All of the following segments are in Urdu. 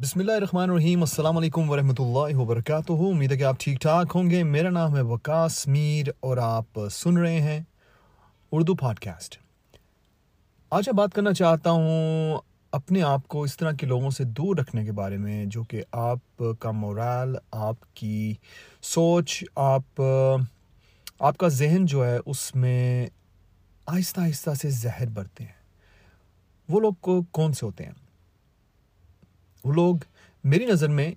بسم اللہ الرحمن الرحیم السلام علیکم ورحمۃ اللہ وبرکاتہ امید ہے کہ آپ ٹھیک ٹھاک ہوں گے. میرا نام ہے وکاس میر اور آپ سن رہے ہیں اردو پاڈ کاسٹ آج میں بات کرنا چاہتا ہوں اپنے آپ کو اس طرح کے لوگوں سے دور رکھنے کے بارے میں جو کہ آپ کا مورال آپ کی سوچ، آپ آپ کا ذہن جو ہے اس میں آہستہ آہستہ سے زہر بھرتے ہیں۔ وہ لوگ کو کون سے ہوتے ہیں؟ وہ لوگ میری نظر میں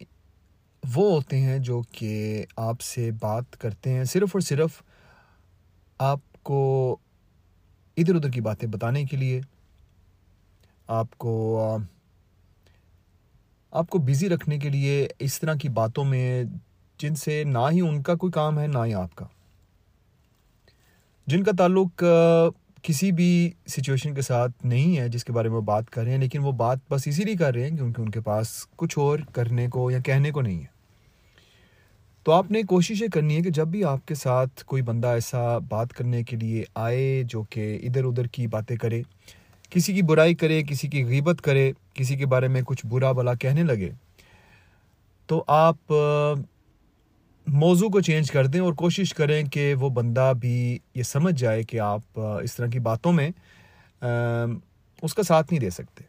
وہ ہوتے ہیں جو کہ آپ سے بات کرتے ہیں صرف اور صرف آپ کو ادھر ادھر کی باتیں بتانے کے لیے، آپ کو آپ کو بزی رکھنے کے لیے اس طرح کی باتوں میں جن سے نہ ہی ان کا کوئی کام ہے، نہ ہی آپ کا۔ جن کا تعلق کسی بھی سچویشن کے ساتھ نہیں ہے جس کے بارے میں وہ بات کر رہے ہیں، لیکن وہ بات بس اسی لیے کر رہے ہیں کیونکہ ان کے پاس کچھ اور کرنے کو یا کہنے کو نہیں ہے۔ تو آپ نے کوشش یہ کرنی ہے کہ جب بھی آپ کے ساتھ کوئی بندہ ایسا بات کرنے کے لیے آئے جو کہ ادھر ادھر کی باتیں کرے، کسی کی برائی کرے، کسی کی غیبت کرے، کسی کے بارے میں کچھ برا بلا کہنے لگے، تو آپ موضوع کو چینج کر دیں اور کوشش کریں کہ وہ بندہ بھی یہ سمجھ جائے کہ آپ اس طرح کی باتوں میں اس کا ساتھ نہیں دے سکتے۔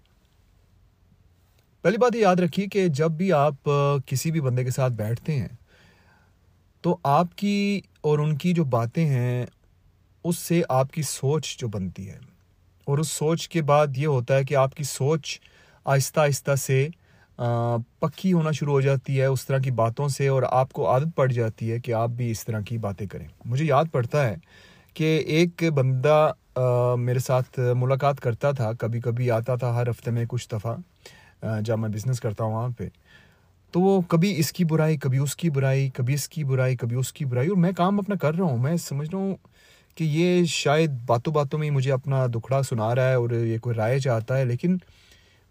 پہلی بات یہ یاد رکھیے کہ جب بھی آپ کسی بھی بندے کے ساتھ بیٹھتے ہیں، تو آپ کی اور ان کی جو باتیں ہیں، اس سے آپ کی سوچ جو بنتی ہے۔ اور اس سوچ کے بعد یہ ہوتا ہے کہ آپ کی سوچ آہستہ آہستہ سے پکی ہونا شروع ہو جاتی ہے اس طرح کی باتوں سے اور آپ کو عادت پڑ جاتی ہے کہ آپ بھی اس طرح کی باتیں کریں۔ مجھے یاد پڑتا ہے کہ ایک بندہ میرے ساتھ ملاقات کرتا تھا کبھی کبھی آتا تھا ہر ہفتے میں کچھ دفعہ جب میں بزنس کرتا ہوں وہاں پہ۔ تو وہ کبھی اس کی برائی، کبھی اس کی برائی، کبھی اس کی برائی، کبھی اس کی برائی اور میں کام اپنا کر رہا ہوں۔ میں سمجھ رہا ہوں کہ یہ شاید باتوں باتوں میں مجھے اپنا دکھڑا سنا رہا ہے اور یہ کوئی رائے چاہتا ہے، لیکن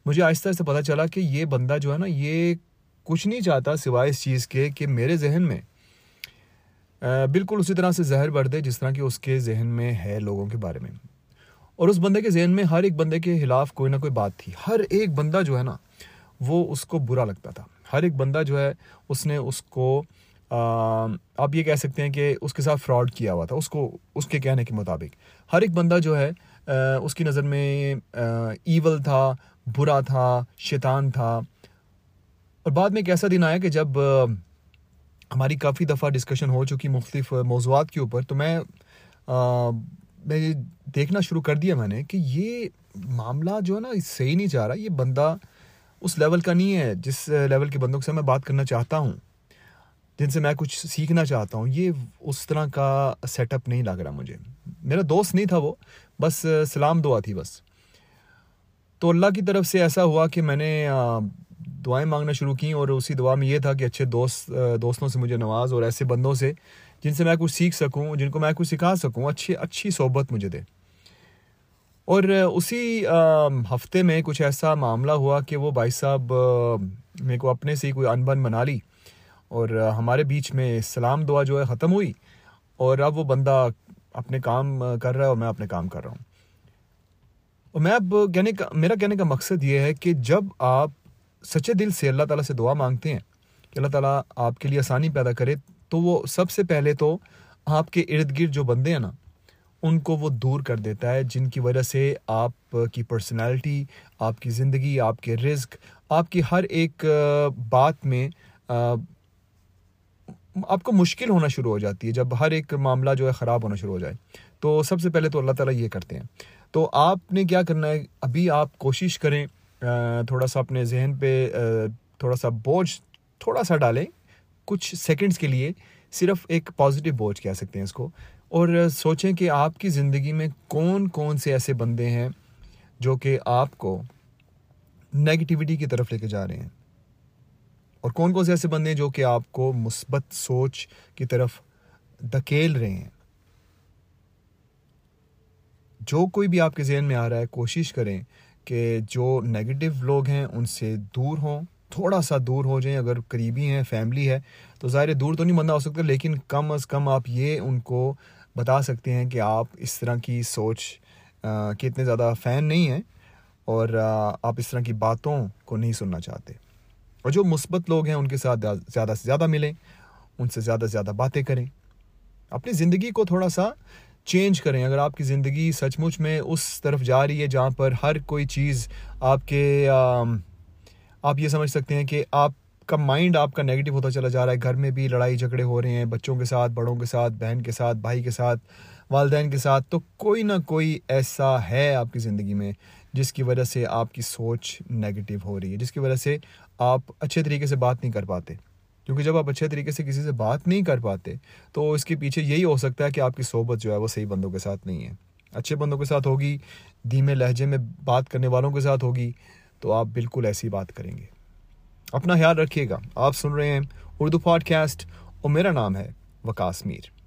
مجھے آہستہ آہستہ پتہ چلا کہ یہ بندہ جو ہے نا، یہ کچھ نہیں چاہتا سوائے اس چیز کے کہ میرے ذہن میں بالکل اسی طرح سے زہر بڑھ دے جس طرح کہ اس کے ذہن میں ہے لوگوں کے بارے میں۔ اور اس بندے کے ذہن میں ہر ایک بندے کے خلاف کوئی نہ کوئی بات تھی۔ ہر ایک بندہ جو ہے نا، وہ اس کو برا لگتا تھا۔ ہر ایک بندہ جو ہے، اس نے اس کو آپ یہ کہہ سکتے ہیں کہ اس کے ساتھ فراڈ کیا ہوا تھا، اس کو، اس کے کہنے کے مطابق۔ ہر ایک بندہ جو ہے اس کی نظر میں ایول تھا، برا تھا، شیطان تھا۔ اور بعد میں ایک ایسا دن آیا کہ جب ہماری کافی دفعہ ڈسکشن ہو چکی مختلف موضوعات کے اوپر، تو میں میں دیکھنا شروع کر دیا میں نے کہ یہ معاملہ جو ہے نا صحیح نہیں جا رہا، یہ بندہ اس لیول کا نہیں ہے، جس لیول کے بندوں سے میں بات کرنا چاہتا ہوں، جن سے میں کچھ سیکھنا چاہتا ہوں، یہ اس طرح کا سیٹ اپ نہیں لگ رہا مجھے۔ میرا دوست نہیں تھا وہ، بس سلام دعا تھی بس۔ تو اللہ کی طرف سے ایسا ہوا کہ میں نے دعائیں مانگنا شروع کی اور اسی دعا میں یہ تھا کہ اچھے دوست دوستوں سے مجھے نواز اور ایسے بندوں سے، جن سے میں کچھ سیکھ سکوں، جن کو میں کچھ سکھا سکوں، اچھی اچھی صحبت مجھے دے۔ اور اسی ہفتے میں کچھ ایسا معاملہ ہوا کہ وہ بھائی صاحب میرے کو اپنے سے ہی کوئی انبن بنا لی اور ہمارے بیچ میں سلام دعا جو ہے ختم ہوئی اور اب وہ بندہ اپنے کام کر رہا ہے اور میں اپنے کام کر رہا ہوں۔ اور میں اب کہنے کا میرا کہنے کا مقصد یہ ہے کہ جب آپ سچے دل سے اللہ تعالیٰ سے دعا مانگتے ہیں کہ اللہ تعالیٰ آپ کے لیے آسانی پیدا کرے، تو وہ سب سے پہلے تو آپ کے ارد گرد جو بندے ہیں نا، ان کو وہ دور کر دیتا ہے، جن کی وجہ سے آپ کی پرسنالٹی آپ کی زندگی، آپ کے رزق، آپ کی ہر ایک بات میں آپ کو مشکل ہونا شروع ہو جاتی ہے جب ہر ایک معاملہ جو ہے خراب ہونا شروع ہو جائے۔ تو سب سے پہلے تو اللہ تعالیٰ یہ کرتے ہیں۔ تو آپ نے کیا کرنا ہے؟ ابھی آپ کوشش کریں تھوڑا سا اپنے ذہن پہ تھوڑا سا بوجھ، تھوڑا سا ڈالیں۔ کچھ سیکنڈس کے لیے صرف ایک پازیٹیو بوجھ کہہ سکتے ہیں اس کو۔ اور سوچیں کہ آپ کی زندگی میں کون کون سے ایسے بندے ہیں جو کہ آپ کو نگیٹیوٹی کی طرف لے کے جا رہے ہیں۔ اور کون کون سے ایسے بندے ہیں جو کہ آپ کو مثبت سوچ کی طرف دھکیل رہے ہیں؟ جو کوئی بھی آپ کے ذہن میں آ رہا ہے، کوشش کریں کہ جو نگیٹو لوگ ہیں، ان سے دور ہوں، تھوڑا سا دور ہو جائیں۔ اگر قریبی ہیں، فیملی ہے، تو ظاہر دور تو نہیں بندہ ہو سکتا، لیکن کم از کم آپ یہ ان کو بتا سکتے ہیں کہ آپ اس طرح کی سوچ کے اتنے زیادہ فین نہیں ہیں اور آپ اس طرح کی باتوں کو نہیں سننا چاہتے۔ اور جو مثبت لوگ ہیں ان کے ساتھ زیادہ سے زیادہ ملیں، ان سے زیادہ سے زیادہ باتیں کریں۔ اپنی زندگی کو تھوڑا سا چینج کریں۔ اگر آپ کی زندگی سچ مچ میں اس طرف جا رہی ہے جہاں پر ہر کوئی چیز آپ کے آپ یہ سمجھ سکتے ہیں کہ آپ کا مائنڈ آپ کا نگیٹو ہوتا چلا جا رہا ہے۔ گھر میں بھی لڑائی جھگڑے ہو رہے ہیں، بچوں کے ساتھ، بڑوں کے ساتھ، بہن کے ساتھ، بھائی کے ساتھ، والدین کے ساتھ۔ تو کوئی نہ کوئی ایسا ہے آپ کی زندگی میں جس کی وجہ سے آپ کی سوچ نگیٹو ہو رہی ہے، جس کی وجہ سے آپ اچھے طریقے سے بات نہیں کر پاتے۔ کیونکہ جب آپ اچھے طریقے سے کسی سے بات نہیں کر پاتے، تو اس کے پیچھے یہی ہو سکتا ہے کہ آپ کی صحبت جو ہے وہ صحیح بندوں کے ساتھ نہیں ہے۔ اچھے بندوں کے ساتھ ہوگی، دھیمے لہجے میں بات کرنے والوں کے ساتھ ہوگی، تو آپ بالکل ایسی بات کریں گے۔ اپنا خیال رکھیے گا۔ آپ سن رہے ہیں اردو پوڈ کاسٹ اور میرا نام ہے وکاس میر۔